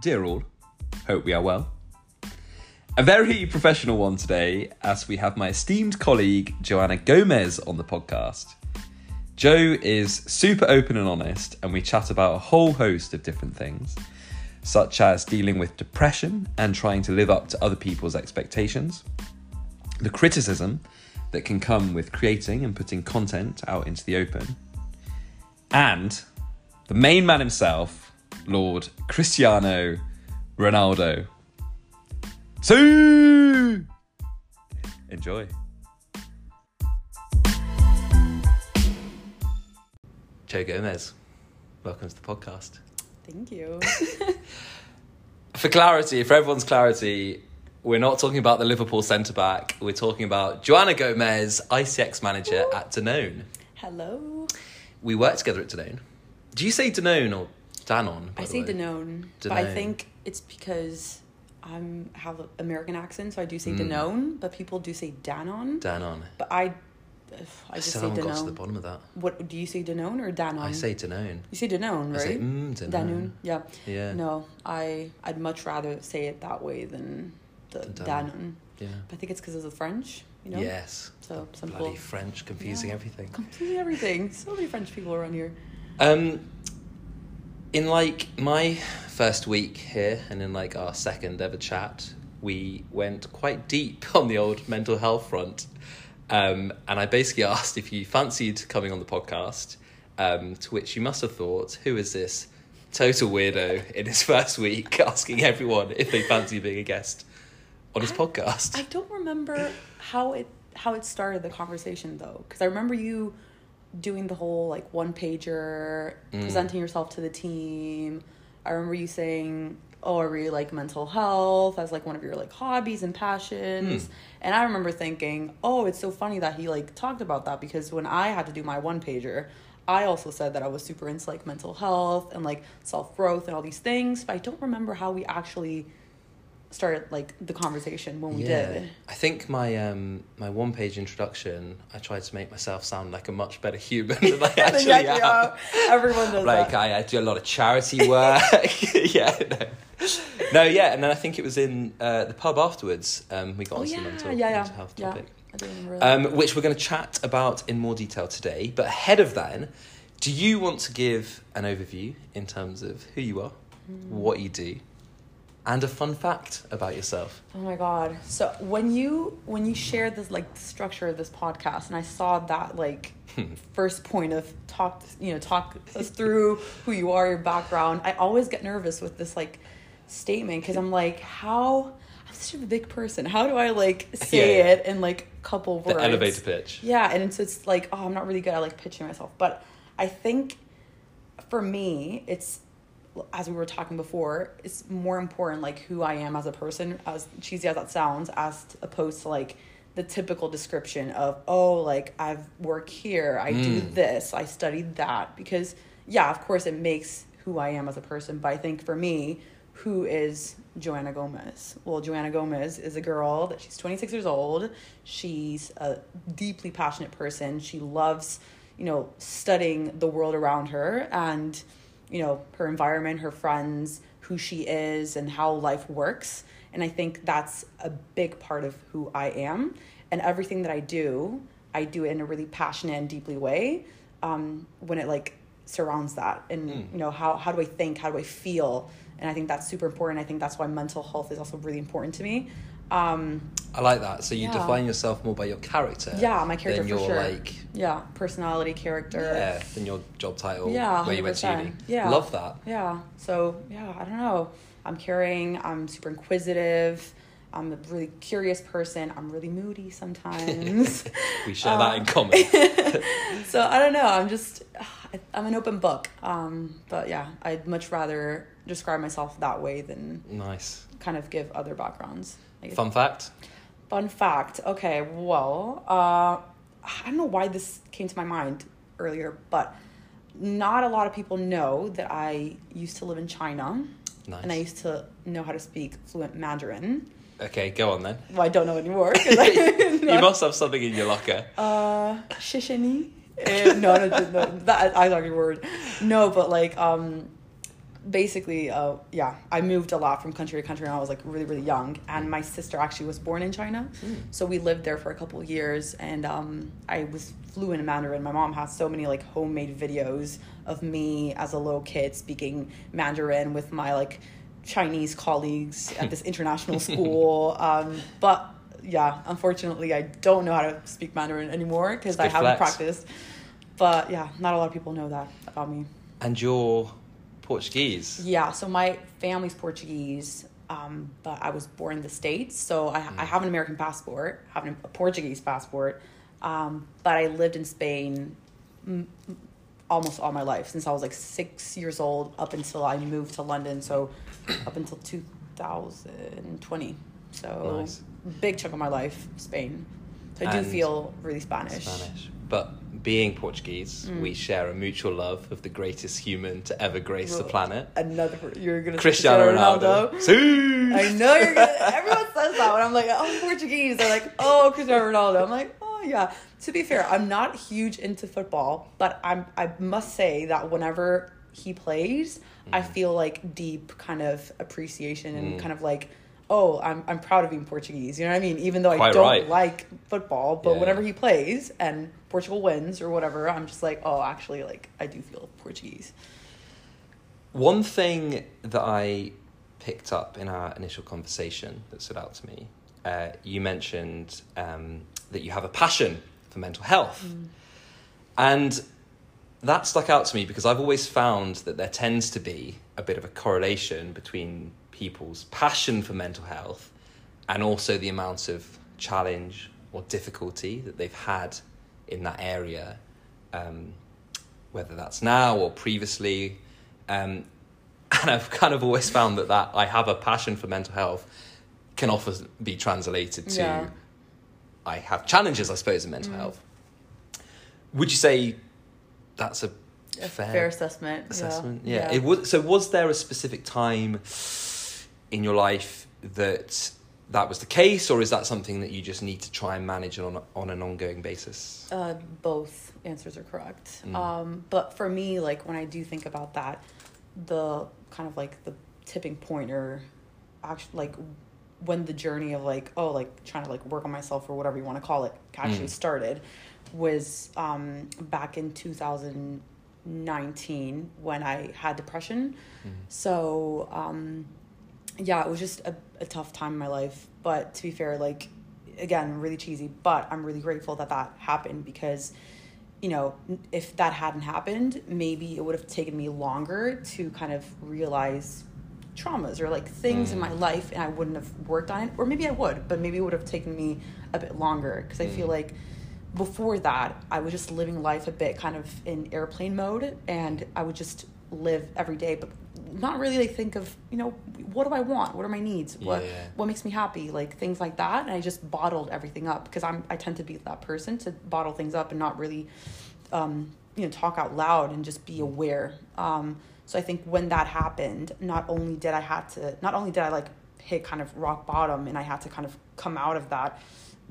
Dear all, hope we are well. A very professional one today, as we have my esteemed colleague Joana Gomes on the podcast. Jo is super open and honest, and we chat about a whole host of different things, such as dealing with depression and trying to live up to other people's expectations, the criticism that can come with creating and putting content out into the open, and the main man himself, Lord Cristiano Ronaldo. So enjoy. Joe Gomez, welcome to the podcast. Thank you. For clarity, for everyone's clarity, we're not talking about the Liverpool centre back. We're talking about Joana Gomes, ICX manager at Danone. Hello. We work together at Danone. Do you say Danone or Danone? I say way? Danone, but I think it's because I'm have an American accent, so I do say Mm. Danone, but people do say Danon. Danone. But I, I I just still say haven't got to the bottom of that. What do you say, Danone or Danon? I say Danone. you say Danone, I right? say mm, Danone. Danone. Yeah. Yeah. No, I I'd much rather say it that way than the Danone. Danone. Yeah. But I think it's because of the French, you know. Yes. So some Bloody people French, confusing Yeah. everything. completely everything. So many French people around here. Um, in like my first week here, and in like our second ever chat, we went quite deep on the old mental health front. Um, and I basically asked if you fancied coming on the podcast, um, to which you must have thought, who is this total weirdo in his first week asking everyone if they fancy being a guest on his I- podcast? I don't remember how it how it started the conversation though, because I remember you doing the whole like one pager, Mm. presenting yourself to the team. I remember you saying, "Oh, I really like mental health as like one of your like hobbies and passions." Mm. And I remember thinking, "Oh, it's so funny that he like talked about that because when I had to do my one pager." I also said that I was super into like mental health and like self growth and all these things, but I don't remember how we actually started like the conversation when we did. I think my um my one page introduction, I tried to make myself sound like a much better human than I actually am. are. Everyone does Like that. I, I do a lot of charity work. yeah, no. no, yeah, and then I think it was in uh, the pub afterwards. Um, we got oh on yeah, some mental, yeah, yeah, mental health topic, I do remember that. um, which we're going to chat about in more detail today. But ahead of that, do you want to give an overview in terms of who you are, Hmm. what you do, and a fun fact about yourself? Oh my god! So when you when you shared this like the structure of this podcast, and I saw that like hmm. first point of talk, you know, talk us through who you are, your background. I always get nervous with this like statement because I'm like, how I'm such a big person. How do I like say Yeah, yeah. it in like a couple words? The elevator pitch. Yeah, and so it's like oh, I'm not really good at like pitching myself, but I think for me, it's as we were talking before, it's more important like who I am as a person, as cheesy as that sounds, as opposed to like the typical description of oh, like I've work here, I do Mm. this, I studied that, because yeah, of course it makes who I am as a person, but I think for me, who is Joana Gomes? Well, Joana Gomes is a girl that she's 26 years old. She's a deeply passionate person. She loves, you know, studying the world around her and, you know, her environment, her friends, who she is, and how life works. And I think that's a big part of who I am. And everything that I do, I do it in a really passionate and deeply way. Um, when it like surrounds that and Mm. you know how how do i think how do i feel and i think that's super important i think that's why mental health is also really important to me um I like that. So you Yeah. define yourself more by your character. yeah my character than for your sure like yeah personality character yeah, than your job title. Yeah, where you went to 100%. uni. Yeah. love that. yeah so yeah i don't know i'm caring i'm super inquisitive i'm a really curious person i'm really moody sometimes We share Um, that in common. so I don't know. I'm just I'm an open book. Um, but yeah, I'd much rather describe myself that way than nice. kind of give other backgrounds. Fun fact. Fun fact. Okay, well, uh, I don't know why this came to my mind earlier, but not a lot of people know that I used to live in China Nice. and I used to know how to speak fluent Mandarin. Okay, go on then. Well, I don't know anymore. I- You must have something in your locker. Uh, shishini? Eh, no, no, no, no, that your word. No, but like, um, basically, uh, yeah, I moved a lot from country to country when I was like really, really young. And my sister actually was born in China. So we lived there for a couple of years. And um, I was fluent in Mandarin. My mom has so many like homemade videos of me as a little kid speaking Mandarin with my like Chinese colleagues at this international school. Um, but yeah, unfortunately, I don't know how to speak Mandarin anymore because I haven't flex. practiced. But yeah, not a lot of people know that about me. And you're Portuguese. Yeah, so my family's Portuguese, um, but I was born in the States. So I, I have an American passport, have an, a Portuguese passport, um, but I lived in Spain mm, mm, almost all my life since I was like six years old up until I moved to London. So up until 2020. So Nice. big chunk of my life, Spain. So I do feel really Spanish. Spanish. But being Portuguese, Mm. we share a mutual love of the greatest human to ever grace the planet. Another, you're gonna Cristiano Ronaldo. See? I know you're gonna. Everyone says that when I'm like, oh, I'm Portuguese. They're like, oh, Cristiano Ronaldo. I'm like, oh yeah. To be fair, I'm not huge into football, but I'm. I must say that whenever he plays, I Mm. feel like deep kind of appreciation and kind of like. Oh, I'm I'm proud of being Portuguese. You know what I mean? Even though I don't right. like football, but Yeah. whenever he plays and Portugal wins or whatever, I'm just like, oh, actually, like I do feel Portuguese. One thing that I picked up in our initial conversation that stood out to me, uh, you mentioned um, that you have a passion for mental health. And that stuck out to me because I've always found that there tends to be a bit of a correlation between people's passion for mental health and also the amount of challenge or difficulty that they've had in that area, um, whether that's now or previously. Um, and I've kind of always found that, that I have a passion for mental health can often be translated to Yeah. I have challenges, I suppose, in Mm. mental health. Would you say that's a A fair, fair, assessment. yeah. assessment? Yeah. It was, so was there a specific time in your life that that was the case, or is that something that you just need to try and manage on on an ongoing basis? Uh, both answers are correct. Mm. Um, but for me, like when I do think about that, the kind of like the tipping point or actually like when the journey of like oh like trying to like work on myself or whatever you want to call it actually Mm. started was um, back in 2019 when I had depression. Mm. So um, yeah, it was just a, a tough time in my life. But to be fair, like again, really cheesy, but I'm really grateful that that happened because you know, if that hadn't happened, maybe it would have taken me longer to kind of realize traumas or like things in Mm. my life and I wouldn't have worked on it or maybe I would, but maybe it would have taken me a bit longer because I feel Mm. like before that I was just living life a bit kind of in airplane mode and I would just live every day but not really like think of, you know, what do I want? What are my needs? What Yeah. what makes me happy? Like things like that and I just bottled everything up because I'm I tend to be that person to bottle things up and not really um, you know talk out loud and just be aware um, so i think when that happened not only did i had to not only did i like hit kind of rock bottom and i had to kind of come out of that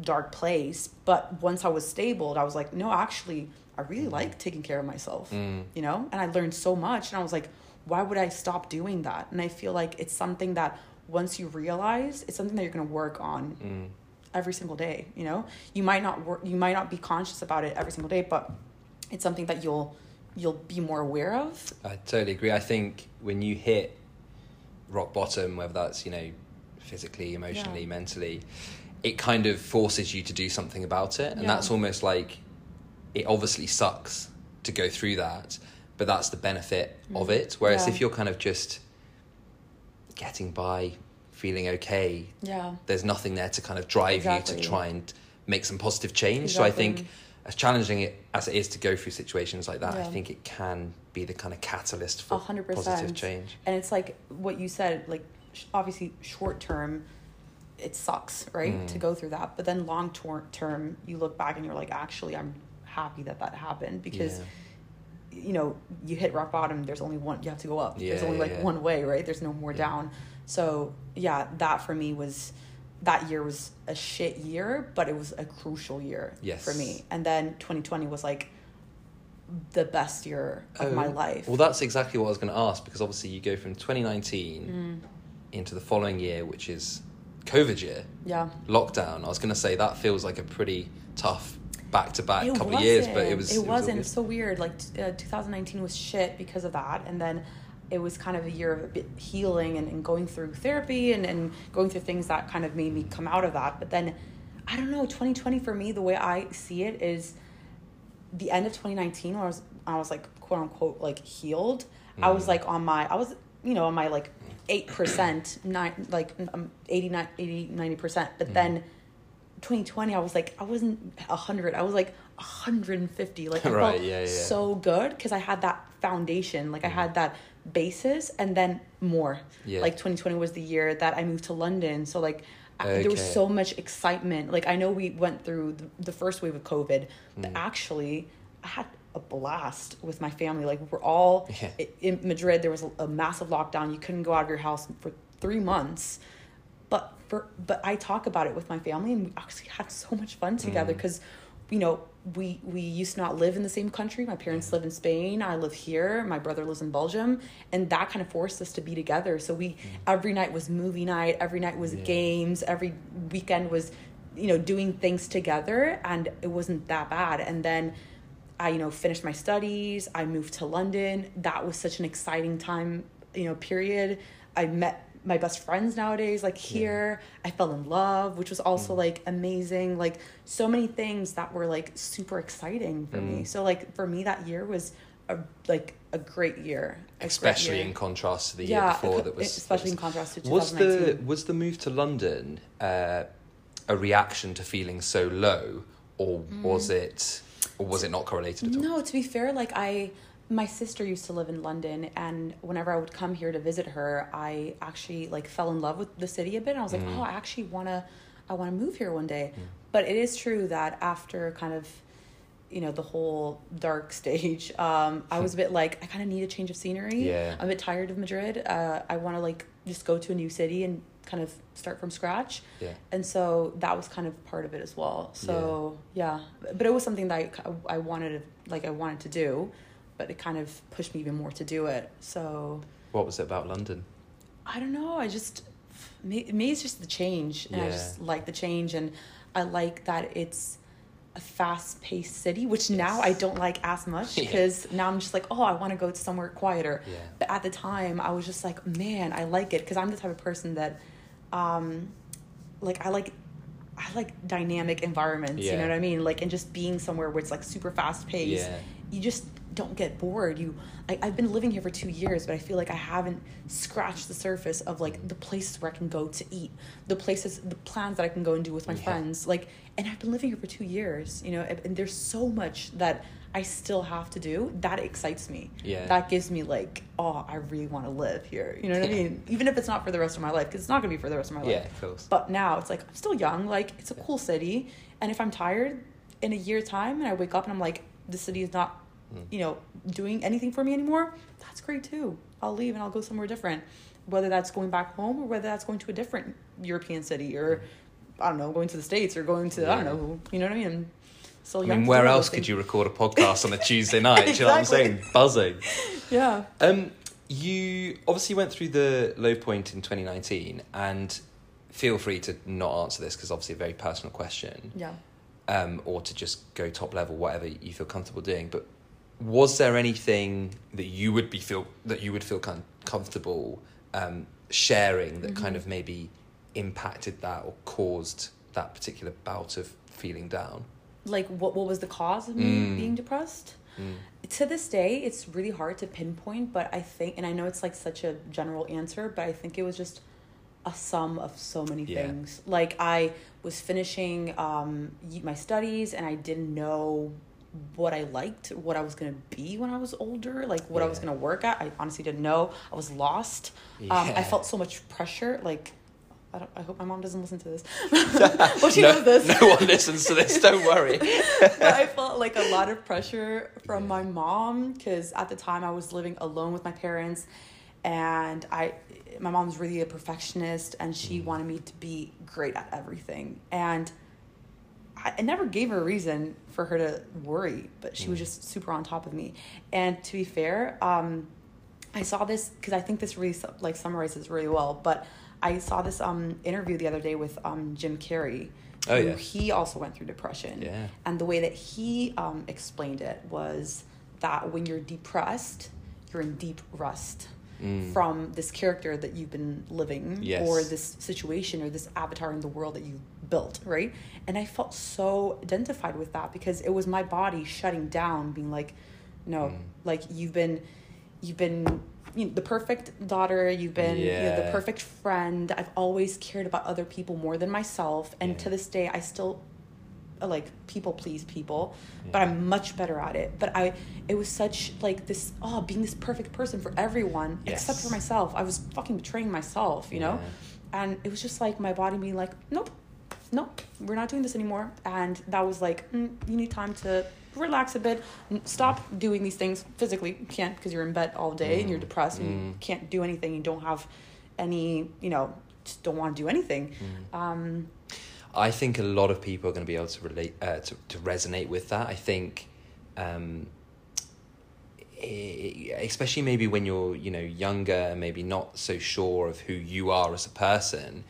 dark place but once i was stable i was like no actually i really like taking care of myself Mm. you know and i learned so much and i was like why would i stop doing that and i feel like it's something that once you realize it's something that you're going to work on Mm. every single day you know you might not work you might not be conscious about it every single day but it's something that you'll you'll be more aware of I totally agree. I think when you hit rock bottom, whether that's you know physically, emotionally, Yeah. mentally, it kind of forces you to do something about it, and Yeah. that's almost like it obviously sucks to go through that, but that's the benefit of it. Whereas Mm. Yeah. if you're kind of just getting by, feeling okay, yeah there's nothing there to kind of drive you to try and make some positive change. So I think as challenging it as it is to go through situations like that, I think it can be the kind of catalyst for hundred positive percent. change. and it's like what you said like obviously short term it sucks right Mm. to go through that but then long tor- term you look back and you're like actually i'm happy that that happened because Yeah. You know you hit rock bottom there's only one you have to go up there's only like yeah. one way right there's no more Yeah. down so yeah that for me was that year was a shit year but it was a crucial year Yes. for me and then 2020 was like the best year of my Oh, life. Well, that's exactly what I was going to ask because obviously you go from 2019 Mm. into the following year, which is COVID year, yeah. lockdown. I was going to say that feels like a pretty tough back to back couple of years, but it wasn't. was. It wasn't. good. It's so weird. Like uh, 2019 was shit because of that, and then it was kind of a year of a bit healing and, and going through therapy and, and going through things that kind of made me come out of that. But then, I don't know. 2020 for me, the way I see it is the end of 2019 when I was I was like quote unquote like healed. I was Mm. like on my I was you know on my like eight percent nine like um, 89 80 90 percent. But Mm. then 2020 I was like I wasn't hundred I was like 150 like I Right, felt yeah, yeah, so good because I had that foundation like I had that basis and then more. Yeah. Like 2020 was the year that I moved to London so like. I there was so much excitement. Like I know we went through the, the first wave of COVID, Mm. but actually, I had a blast with my family. Like we're all in Madrid. There was a, a massive lockdown. You couldn't go out of your house for three months. For but I talk about it with my family, and we actually had so much fun together Mm. because, you know, we we used to not live in the same country. My parents live in Spain. I live here. My brother lives in Belgium, and that kind of forced us to be together. So we every night was movie night. Every night was Mm. Yeah. games. Every weekend was, you know, doing things together, and it wasn't that bad. And then. I, you know, finished my studies. I moved to London. That was such an exciting time, you know, period. I met my best friends nowadays, like here. I fell in love, which was also like amazing. Like so many things that were like super exciting for me. Mm. So like for me, that year was a like a great year. A great especially year. in contrast to the yeah, year before it- that was especially in that was, contrast to was the was the move to London uh, a reaction to feeling so low or was it or was it not correlated at all Mm. No, to be fair, like I, my sister used to live in London, and whenever I would come here to visit her, I actually like fell in love with the city a bit. And I was like, Mm. oh, I actually wanna, I wanna move here one day. But it is true that after kind of, you know, the whole dark stage, um, I was a bit like, I kind of need a change of scenery. Yeah. I'm a bit tired of Madrid. Uh, I want to like just go to a new city and kind of start from scratch yeah and so that was kind of part of it as well so yeah, but it was something that I, I wanted to like i wanted to do but it kind of pushed me even more to do it so what was it about London i don't know i just me, me it's just the change and i just like the change and i like that it's a fast-paced city which now i don't like as much Yeah. because now i'm just like oh i want to go to somewhere quieter yeah but at the time, I was just like, man, I like it because I'm the type of person that, um, like I like, I like dynamic environments. You know what I mean? Like, and just being somewhere where it's like super fast paced. Yeah. You just don't get bored. You, like, I've been living here for two years, but I feel like I haven't scratched the surface of like the places where I can go to eat, the places, the plans that I can go and do with my Yeah. friends. Like, and I've been living here for two years. You know, and, and there's so much that. I still have to do that excites me Yeah. that gives me like oh i really want to live here you know what i mean even if it's not for the rest of my life because it's not going to be for the rest of my life yeah of course but now it's like i'm still young like it's a cool city and if i'm tired in a year time and i wake up and i'm like the city is not Mm. you know doing anything for me anymore that's great too i'll leave and i'll go somewhere different whether that's going back home or whether that's going to a different european city or i don't know going to the states or going to i don't know you know what i mean I'm I mean, where else could you record a podcast on a Tuesday night? Do you know what I'm saying? Buzzing. yeah Um, you obviously went through the low point in 2019, and feel free to not answer this because obviously a very personal question, yeah um, or to just go top level, whatever you feel comfortable doing. But was there anything that you would be feel that you would feel com- comfortable um, sharing that kind Mhm. of maybe impacted that or caused that particular bout of feeling down? like what what was the cause of me Mm. being depressed Mm. to this day it's really hard to pinpoint but i think and i know it's like such a general answer but i think it was just a sum of so many Yeah. things like i was finishing um my studies and i didn't know what i liked what i was going to be when i was older like what i was going to work at i honestly didn't know i was lost um, i felt so much pressure like I, don't, I hope my mom doesn't listen to this. well, she no, knows this. no one listens to this. Don't worry. but I felt like a lot of pressure from my mom because at the time I was living alone with my parents, and I, my mom's really a perfectionist, and she Mm. wanted me to be great at everything, and I, I never gave her a reason for her to worry, but she was Mm. just super on top of me. And to be fair, um, I saw this because I think this really like summarizes really well. But I saw this um interview the other day with um Jim Carrey. Oh, who yeah. He also went through depression. Yeah. And the way that he um, explained it was that when you're depressed, you're in deep rust Mm. from this character that you've been living Yes. or this situation or this avatar in the world that you built, right? And I felt so identified with that because it was my body shutting down, being like, no, Mm. like you've been, you've been. You know, the perfect daughter, you've been you know, the perfect friend. I've always cared about other people more than myself. And Yeah. to this day, I still uh, like people please people but i'm much better at it but i it was such like this oh being this perfect person for everyone except for myself i was fucking betraying myself you know and it was just like my body being like nope nope we're not doing this anymore and that was like mm, you need time to relax a bit stop doing these things physically you can't because you're in bed all day and you're Mm. depressed and you Mm. can't do anything you don't have any you know just don't want to do anything Mm. um I think a lot of people are going to be able to relate uh, to to resonate with that. I think, um, especially maybe when you're you know younger and maybe not so sure of who you are as a person,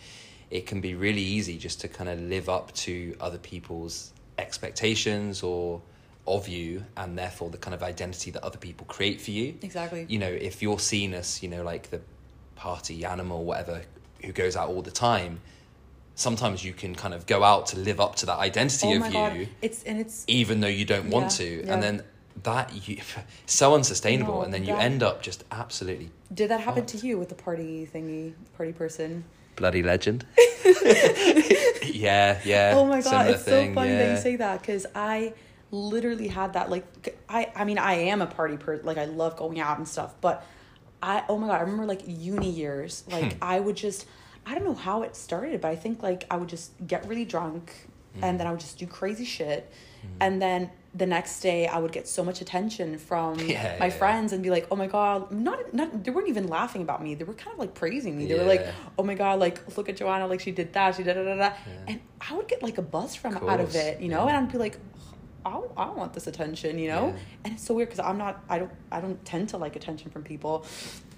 it can be really easy just to kind of live up to other people's expectations or of you and therefore the kind of identity that other people create for you exactly you know, if you're seen as, you know, like the party animal, whatever, who goes out all the time, sometimes you can kind of go out to live up to that identity oh of you, god it's and it's even though you don't want Yeah, to. yeah. And then that, you, so unsustainable. No, and then you that- end up just absolutely Did that happen to you with the party thingy, party person? Bloody legend. yeah, yeah. oh my god, it's thing, so funny that you say that because I literally had that. Like, I, I mean, I am a party person. Like, I love going out and stuff. But I, oh my god, I remember like uni years. Like, Hmm. I would just, I don't know how it started, but I think like I would just get really drunk, Hmm. and then I would just do crazy shit, and then the next day I would get so much attention from Yeah, my yeah, friends and be like, "Oh my god!" Not not they weren't even laughing about me. They were kind of like praising me. They were like, "Oh my god!" Like, look at Joana. Like she did that. She did da da da. da." And I would get like a buzz from out of it, you know, yeah. and I'd be like, oh, I, I want this attention, you know, Yeah. and it's so weird because I'm not, I don't, I don't tend to like attention from people,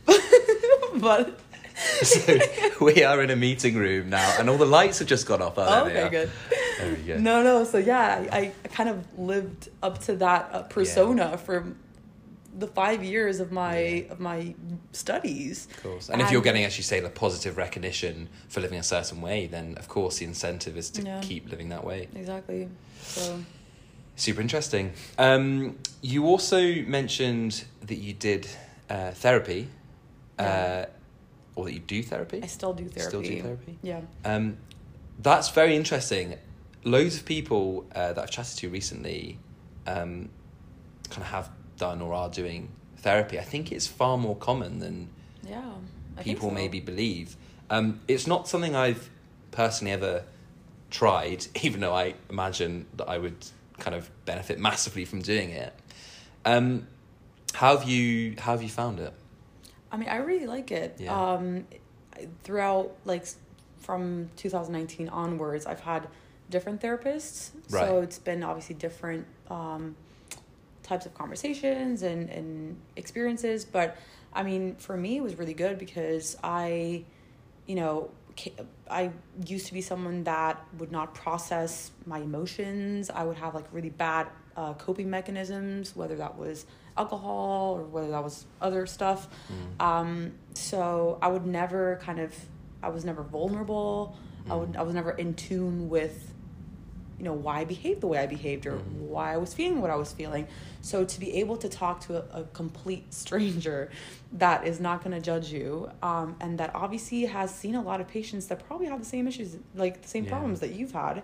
but so we are in a meeting room now, and all the lights have just gone off. Oh, okay, good. There we go. No, no. So yeah, I, I kind of lived up to that uh, persona for the five years of my Yeah. of my studies. Of course. And, if you're getting, as you say, the positive recognition for living a certain way, then of course the incentive is to Yeah. keep living that way. Exactly. So Super interesting. Um, you also mentioned that you did uh, therapy, uh, Yeah. Or that you do therapy. I still do therapy. Still do therapy. Yeah. Um, that's very interesting. Loads of people uh, that I've chatted to recently um, kind of have done or are doing therapy. I think it's far more common than Yeah. I people so. maybe believe. Um, it's not something I've personally ever tried, even though I imagine that I would kind of benefit massively from doing it. Um, how have you how have you found it? I mean, I really like it. Yeah. Um, throughout like from 2019 onwards, I've had different therapists. So it's been obviously different um, types of conversations and, and experiences. But I mean, for me, it was really good because I, you know, I used to be someone that would not process my emotions. I would have like really bad uh, coping mechanisms, whether that was alcohol or whether that was other stuff. Mm. Um, so I would never kind of, I was never vulnerable. I would, I was never in tune with, you know, why I behaved the way I behaved or Mhm. why I was feeling what I was feeling. So to be able to talk to a, a complete stranger that is not going to judge you, um, and that obviously has seen a lot of patients that probably have the same issues, like the same Yeah. problems that you've had.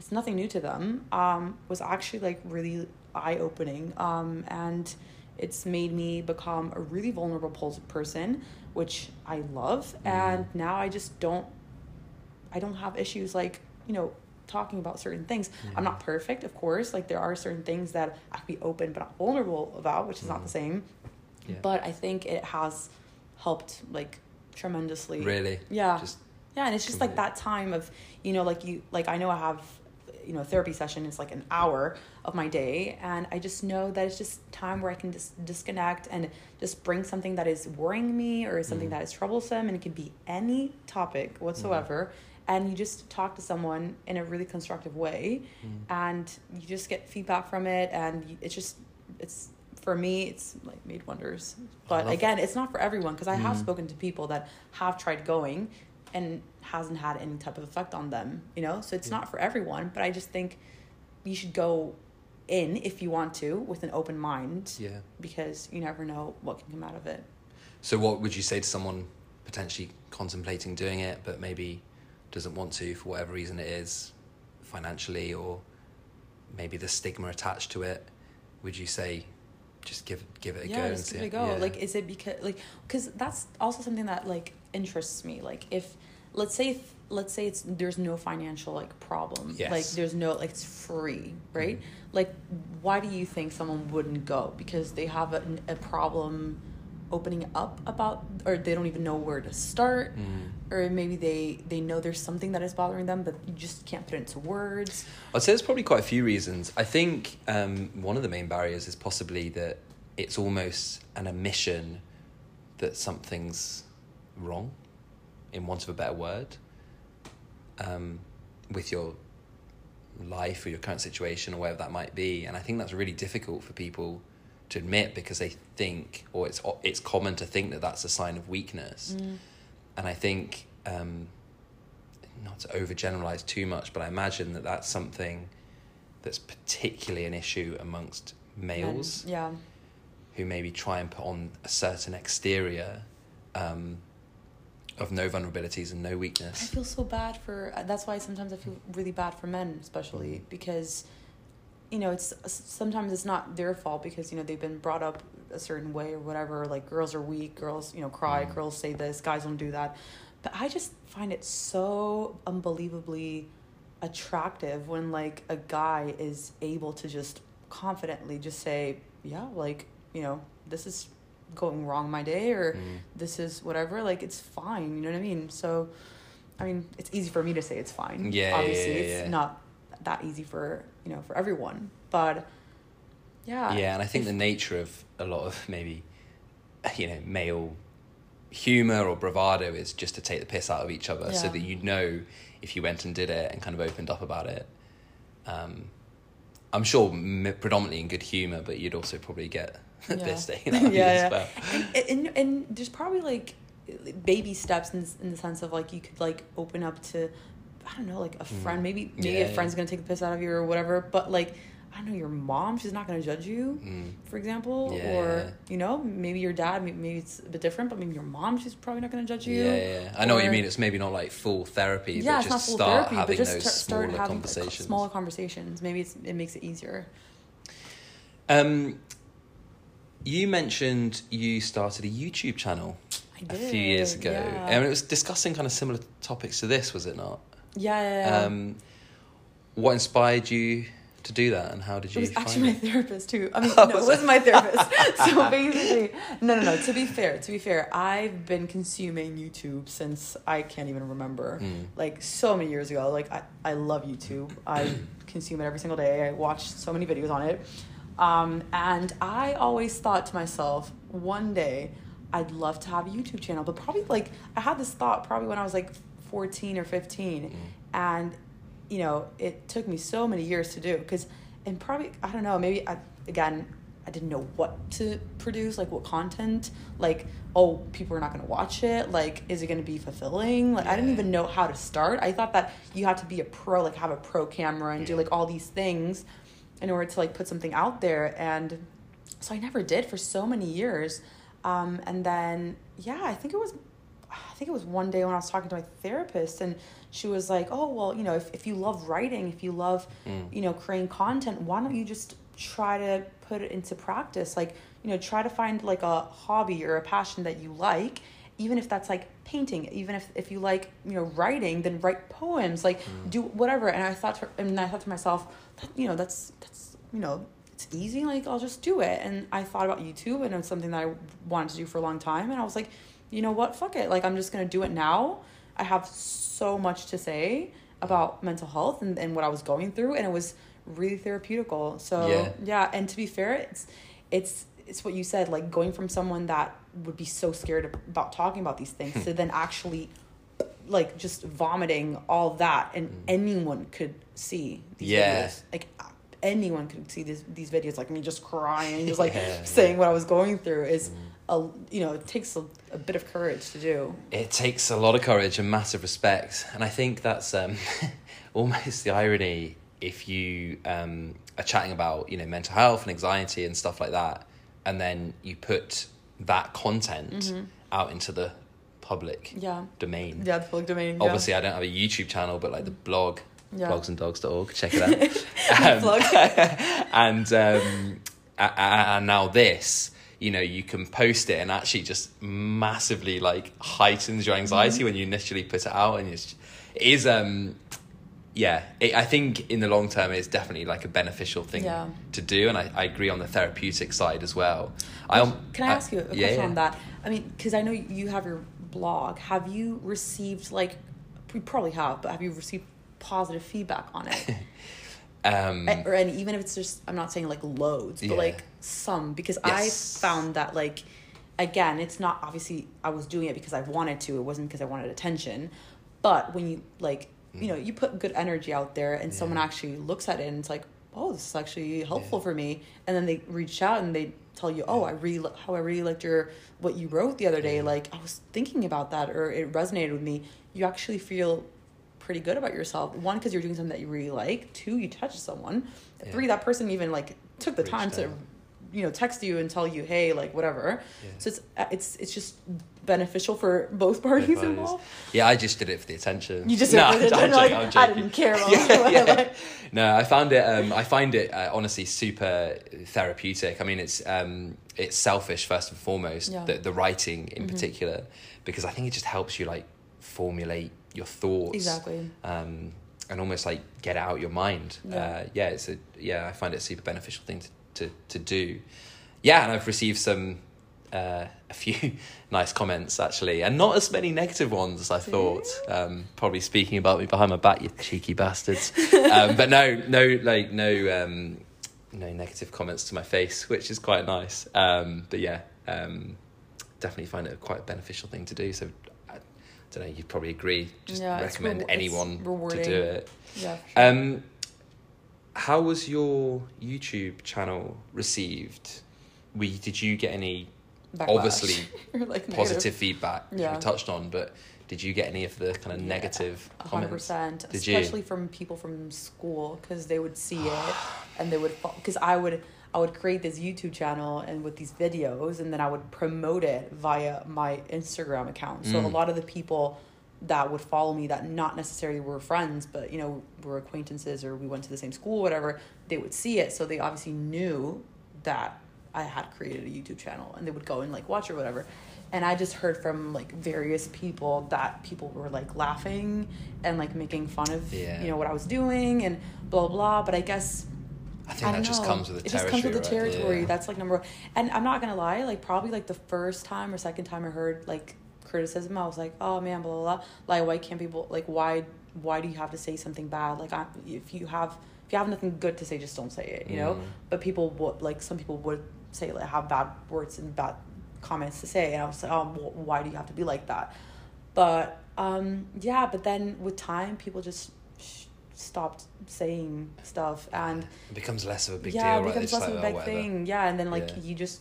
It's nothing new to them. Um, was actually like really eye opening, um, and it's made me become a really vulnerable person, which I love. Mhm. And now I just don't I don't have issues like, you know, talking about certain things. I'm not perfect, of course. Like there are certain things that I can be open but not vulnerable about, which is not the Mhm. same. Yeah. But I think it has helped like tremendously. Really? Yeah. Just Yeah, and it's just like that time of, you know, like you like I know I have you know therapy session is like an hour of my day and i just know that it's just time where i can just disconnect and just bring something that is worrying me or something Mm. that is troublesome and it can be any topic whatsoever and you just talk to someone in a really constructive way Mm. and you just get feedback from it and it's just it's for me it's like made wonders but again it's not for everyone because i have Mhm. spoken to people that have tried going and hasn't had any type of effect on them you know so it's Yeah. not for everyone but i just think you should go in if you want to with an open mind Yeah. because you never know what can come out of it So, what would you say to someone potentially contemplating doing it, but maybe doesn't want to for whatever reason it is, financially, or maybe the stigma attached to it? Would you say just give give it a yeah go and just see give it a go yeah. like is it because like because that's also something that like interests me like if let's say if, let's say it's there's no financial like problem Yes. like there's no like it's free right Mhm. like why do you think someone wouldn't go because they have a, a problem opening up about or they don't even know where to start Mm. or maybe they they know there's something that is bothering them but you just can't put it into words I'd say there's probably quite a few reasons. I think um, one of the main barriers is possibly that it's almost an omission that something's wrong, in want of a better word, um, with your life or your current situation or whatever that might be. And I think that's really difficult for people to admit because they think, or it's it's common to think that that's a sign of weakness. And I think, um, not to overgeneralize too much, but I imagine that that's something that's particularly an issue amongst males Men, yeah who maybe try and put on a certain exterior um, of no vulnerabilities and no weakness. I feel so bad for. uh, That's why sometimes I feel really bad for men, especially because, you know, it's sometimes it's not their fault because you know they've been brought up a certain way or whatever. Like girls are weak, girls you know cry, Mm. girls say this, guys don't do that. But I just find it so unbelievably attractive when like a guy is able to just confidently just say, yeah, like you know, this is going wrong my day or Mm. this is whatever like it's fine you know what i mean? So i mean it's easy for me to say it's fine Yeah, yeah, obviously. yeah, it's not that easy for you know for everyone but yeah. Yeah, and I think if- the nature of a lot of maybe, you know, male humor or bravado is just to take the piss out of each other so that you know if you went and did it and kind of opened up about it. Um, I'm sure m- predominantly in good humor, but you'd also probably get Yeah. this day out of yeah, yeah. and, and and there's probably like baby steps in in the sense of like you could like open up to I don't know like a friend Mm. maybe maybe Yeah, a friend's gonna take the piss out of you or whatever but like I don't know your mom she's not gonna judge you Mm. for example or you know maybe your dad maybe, maybe it's a bit different but maybe your mom she's probably not gonna judge you Yeah. I know what you mean. It's maybe not like full therapy, yeah, but it's not just full start therapy, having but just those st- start smaller having conversations. smaller conversations. Maybe it's, it makes it easier. Um, you mentioned you started a YouTube channel a few years ago, yeah. and it was discussing kind of similar topics to this, was it not? Yeah, yeah, yeah. Um, what inspired you to do that, and how did you? it was find actually my it? therapist too. I mean, Oh, no, was it wasn't my therapist. so basically, no, no, no. To be fair, to be fair, I've been consuming YouTube since I can't even remember. Mm. Like so many years ago. Like I, I love YouTube. I consume it every single day. I watch so many videos on it. Um, and I always thought to myself, one day I'd love to have a YouTube channel. But probably like I had this thought probably when I was like 14 or 15. Mm. And, you know, it took me so many years to do. Because, and probably, I don't know, maybe I, again, I didn't know what to produce, like what content. Like, oh, people are not going to watch it. Like, is it going to be fulfilling? Like, I didn't even know how to start. I thought that you had to be a pro, like have a pro camera and do like all these things in order to like put something out there. And so I never did for so many years. Um, and then, yeah, I think it was, I think it was one day when I was talking to my therapist and she was like, oh, well, you know, if, if you love writing, if you love, Mm. you know, creating content, why don't you just try to put it into practice? Like, you know, try to find like a hobby or a passion that you like, even if that's like painting, even if, if you like, you know, writing, then write poems, like Mm. do whatever. And I thought to, and I thought to myself, that, you know, that's, you know, it's easy. Like I'll just do it. And I thought about YouTube and it's something that I wanted to do for a long time. And I was like, you know what? Fuck it. Like I'm just going to do it now. I have so much to say about mental health and, and what I was going through, and it was really therapeutical. So Yeah. yeah, and to be fair, it's it's it's what you said, like going from someone that would be so scared about talking about these things to then actually like just vomiting all that and anyone could see these Mm. Yeah. videos. Like anyone could see these these videos like me just crying, just like Yeah, saying what I was going through is a you know, it takes a, a bit of courage to do. It takes a lot of courage and massive respect, and I think that's um, almost the irony if you um, are chatting about you know mental health and anxiety and stuff like that, and then you put that content out into the public Yeah. domain. Yeah, the public domain. yeah. Obviously, I don't have a YouTube channel, but like the blog, Yeah. blogsanddogs.org, check it out. Um, and um, and now this, you know, you can post it and actually just massively like heightens your anxiety Mm-hmm. when you initially put it out, and it's it is um yeah, it, I think in the long term it's definitely like a beneficial thing Yeah. to do, and I, I agree on the therapeutic side as well. I um, Can I ask you a question yeah, yeah. on that? I mean, because I know you have your blog. Have you received like, you probably have, but have you received positive feedback on it? Um, I- or and even if it's just, I'm not saying like loads, but Yeah. like some, because Yes. I found that like, again, it's not obviously I was doing it because I wanted to. It wasn't because I wanted attention, but when you like, you know, you put good energy out there, and someone Mm. Actually looks at it and it's like, oh, this is actually helpful for me, and then they reach out and they tell you, oh, I really how I really liked your what you wrote the other day. Yeah. Like I was thinking about that, or it resonated with me. You actually feel pretty good about yourself. One, because you're doing something that you really like. Two, you touched someone. Yeah. Three, that person even like took the time to, out. you know, text you and tell you, hey, like whatever. Yeah. So it's uh, it's it's just beneficial for both parties Both parties. involved. Yeah, I just did it for the attention. You just no, did it, and like, I didn't care. About yeah, yeah. No, I found it. Um, I find it uh, honestly super therapeutic. I mean, it's um, it's selfish first and foremost. Yeah. The the writing in Mhm. particular, because I think it just helps you like formulate your thoughts. exactly. Um, and almost like get out your mind. Yeah. Uh, yeah, it's a yeah. I find it a super beneficial thing to to, to do. Yeah, and I've received some uh, a few nice comments actually, and not as many negative ones as I thought. Um, probably speaking about me behind my back, you cheeky bastards. um, but no, no, like no, um, no negative comments to my face, which is quite nice. Um, but yeah, um, definitely find it quite a beneficial thing to do. So. Don't know. You'd probably agree. Just Yeah, recommend it's anyone to do it. Yeah. sure. Um, how was your YouTube channel received? We did you get any Backlash. obviously like, positive feedback? Yeah. We touched on, but did you get any of the kind of Yeah, negative A hundred comments? percent, Did you? especially from people from school because they would see it and they would because I would I would create this YouTube channel and with these videos and then I would promote it via my Instagram account. So a Mm. lot of the people that would follow me that not necessarily were friends but you know were acquaintances or we went to the same school whatever they would see it so they obviously knew that I had created a YouTube channel and they would go and like watch or whatever. And I just heard from like various people that people were like laughing and like making fun of Yeah. you know what I was doing and blah blah. But I guess I think I that just know. comes with the it territory. just comes with the right? territory. Yeah. That's like number one. And I'm not gonna lie, like probably like the first time or second time I heard like criticism, I was like, oh man, blah blah blah. Like why can't people like why why do you have to say something bad? Like I, if you have if you have nothing good to say, just don't say it. You know. Mm. But people would like some people would say like have bad words and bad comments to say, and I was like, oh, wh- why do you have to be like that? But um, yeah, but then with time, people just sh- stopped saying stuff, and It becomes less of a big yeah, deal, it right? becomes less like, of a oh, big whatever. thing. Yeah, and then like Yeah. you just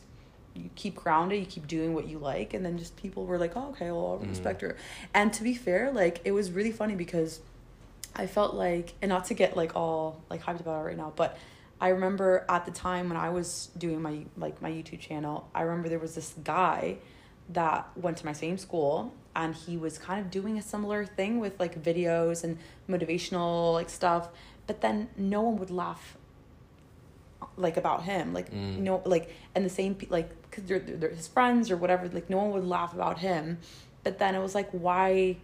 you keep grounded, you keep doing what you like, and then just people were like, oh, okay, well, I'll Mm. respect her. And to be fair, like it was really funny because I felt like, and not to get like all like hyped about it right now, but I remember at the time when I was doing my like my YouTube channel, I remember there was this guy that went to my same school and he was kind of doing a similar thing with like videos and motivational like stuff, but then no one would laugh like about him like Mm. know like and the same like because they're, they're they're his friends or whatever like no one would laugh about him but then it was like why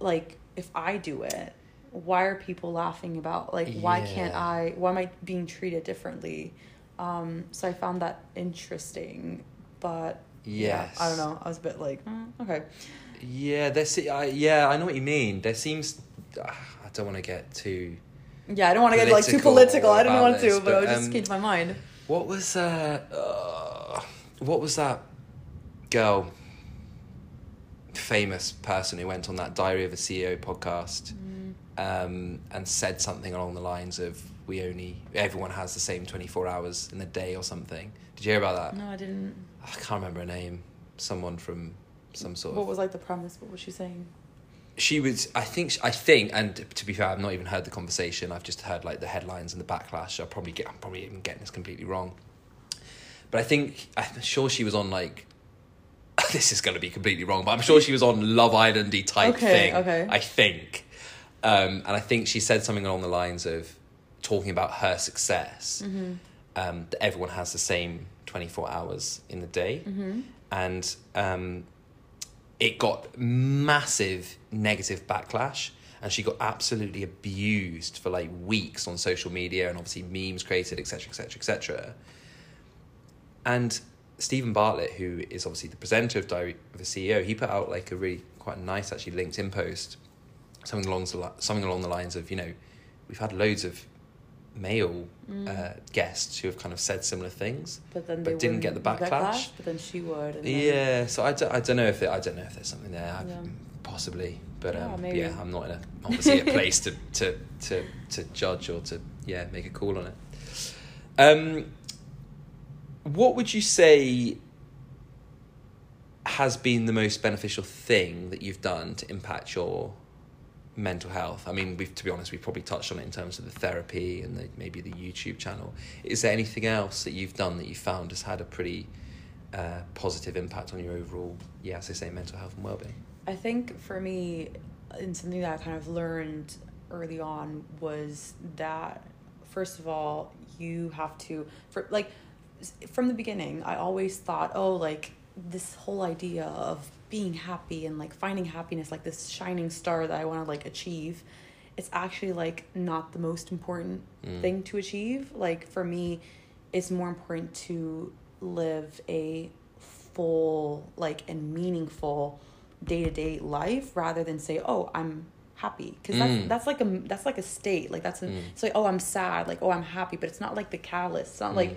like if i do it why are people laughing about like why can't i why am i being treated differently um so i found that interesting but Yes. yeah, i don't know i was a bit like mm, okay Yeah, there. Se- I, yeah, I know what you mean. There seems, I don't want to get too. Yeah, I don't want to get like too Political political. I didn't want this, to, but, but, I just um, came to my mind. What was uh, uh what was that girl? Famous person who went on that Diary of a CEO podcast, um, and said something along the lines of, "We only everyone has the same twenty four hours in the day or something." Did you hear about that? No, I didn't. I can't remember her name. Someone from some sort What of. was like the premise? What was she saying? she was. I think. I think. And to be fair, I've not even heard the conversation. I've just heard like the headlines and the backlash. I probably get. I'm probably even getting this completely wrong. But I think I'm sure she was on like. This is going to be completely wrong, but I'm sure she was on Love Islandy type Okay, thing. okay. I think, um, and I think she said something along the lines of talking about her success. Mm-hmm. Um, that everyone has the same 24 hours in the day, Mm-hmm. and um, it got massive negative backlash and she got absolutely abused for like weeks on social media and obviously memes created etc etc etc and steven bartlett who is obviously the presenter of diary of a ceo he put out like a really quite nice actually linkedin post something along the, something along the lines of you know we've had loads of male uh, guests who have kind of said similar things But then but didn't get the backlash. But then she would. And then, yeah, so I don't, I don't know if I don't know if there's something there. Yeah. Possibly, but Yeah, um, yeah, I'm not in a obviously a place to, to to to judge or to yeah make a call on it. Um, what would you say has been the most beneficial thing that you've done to impact your mental health? I mean, we've to be honest, we've probably touched on it in terms of the therapy and the, maybe the YouTube channel. Is there anything else that you've done that you found has had a pretty uh, positive impact on your overall, yeah, as I say, mental health and well-being? I think for me, and something that I kind of learned early on was that first of all, you have to for like from the beginning. I always thought, oh, like this whole idea of being happy and like finding happiness, like this shining star that I want to like achieve. It's actually like not the most important Mm. thing to achieve. Like for me, it's more important to live a full like and meaningful day-to-day life rather than say oh i'm happy because that's Mm. that's like a that's like a state like that's a, Mm. it's like oh i'm sad like oh i'm happy but it's not like the catalyst it's not like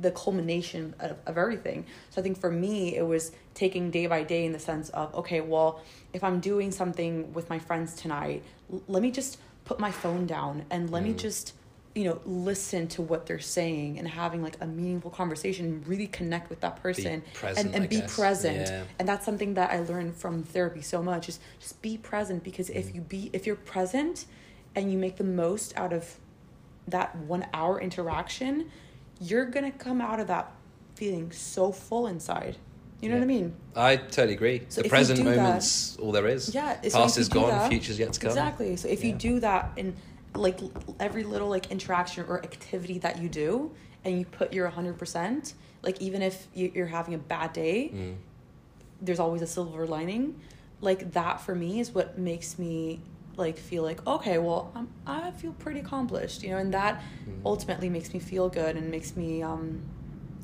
the culmination of, of everything so i think for me it was taking day by day in the sense of okay well if i'm doing something with my friends tonight l- let me just put my phone down and let me Mm. just you know listen to what they're saying and having like a meaningful conversation and really connect with that person present, and, and I be guess. present Yeah. and that's something that i learned from therapy so much is just be present because if Mm. you be if you're present and you make the most out of that one hour interaction you're gonna come out of that feeling so full inside you know what i mean I totally agree. So the present do that- moment's all there is. yeah Past is gone, that- future's yet to come. exactly so if you do that in like every little like interaction or activity that you do and you put your 100% like even if you- you're having a bad day Mm. there's always a silver lining like that for me is what makes me like feel like okay well I'm, i feel pretty accomplished you know and that Mm. ultimately makes me feel good and makes me um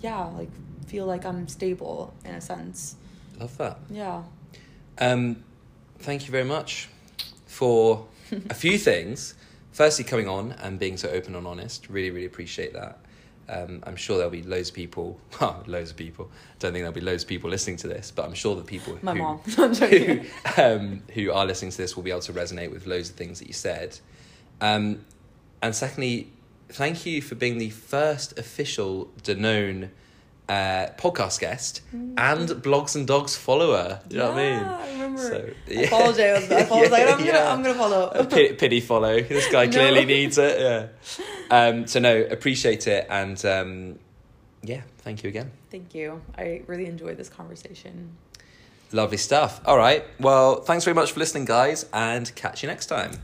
yeah like feel like i'm stable in a sense Love that. yeah Um, thank you very much for a few things. Firstly, coming on and being so open and honest. Really, really appreciate that. Um, I'm sure there'll be loads of people. Well, loads of people. Don't think there'll be loads of people listening to this, but I'm sure the people my who, who, um, who are listening to this will be able to resonate with loads of things that you said. Um, and secondly, thank you for being the first official Danone uh, podcast guest and Blogs and Dogs follower. Do You know what I mean? Yeah, I remember. So, I apologize. I apologize. like, I'm gonna, I'm gonna follow. A pity, pity follow. This guy No. clearly needs it. Yeah. Um, so no, appreciate it, and um, yeah, thank you again. Thank you. I really enjoyed this conversation. Lovely stuff. All right. Well, thanks very much for listening, guys, and catch you next time.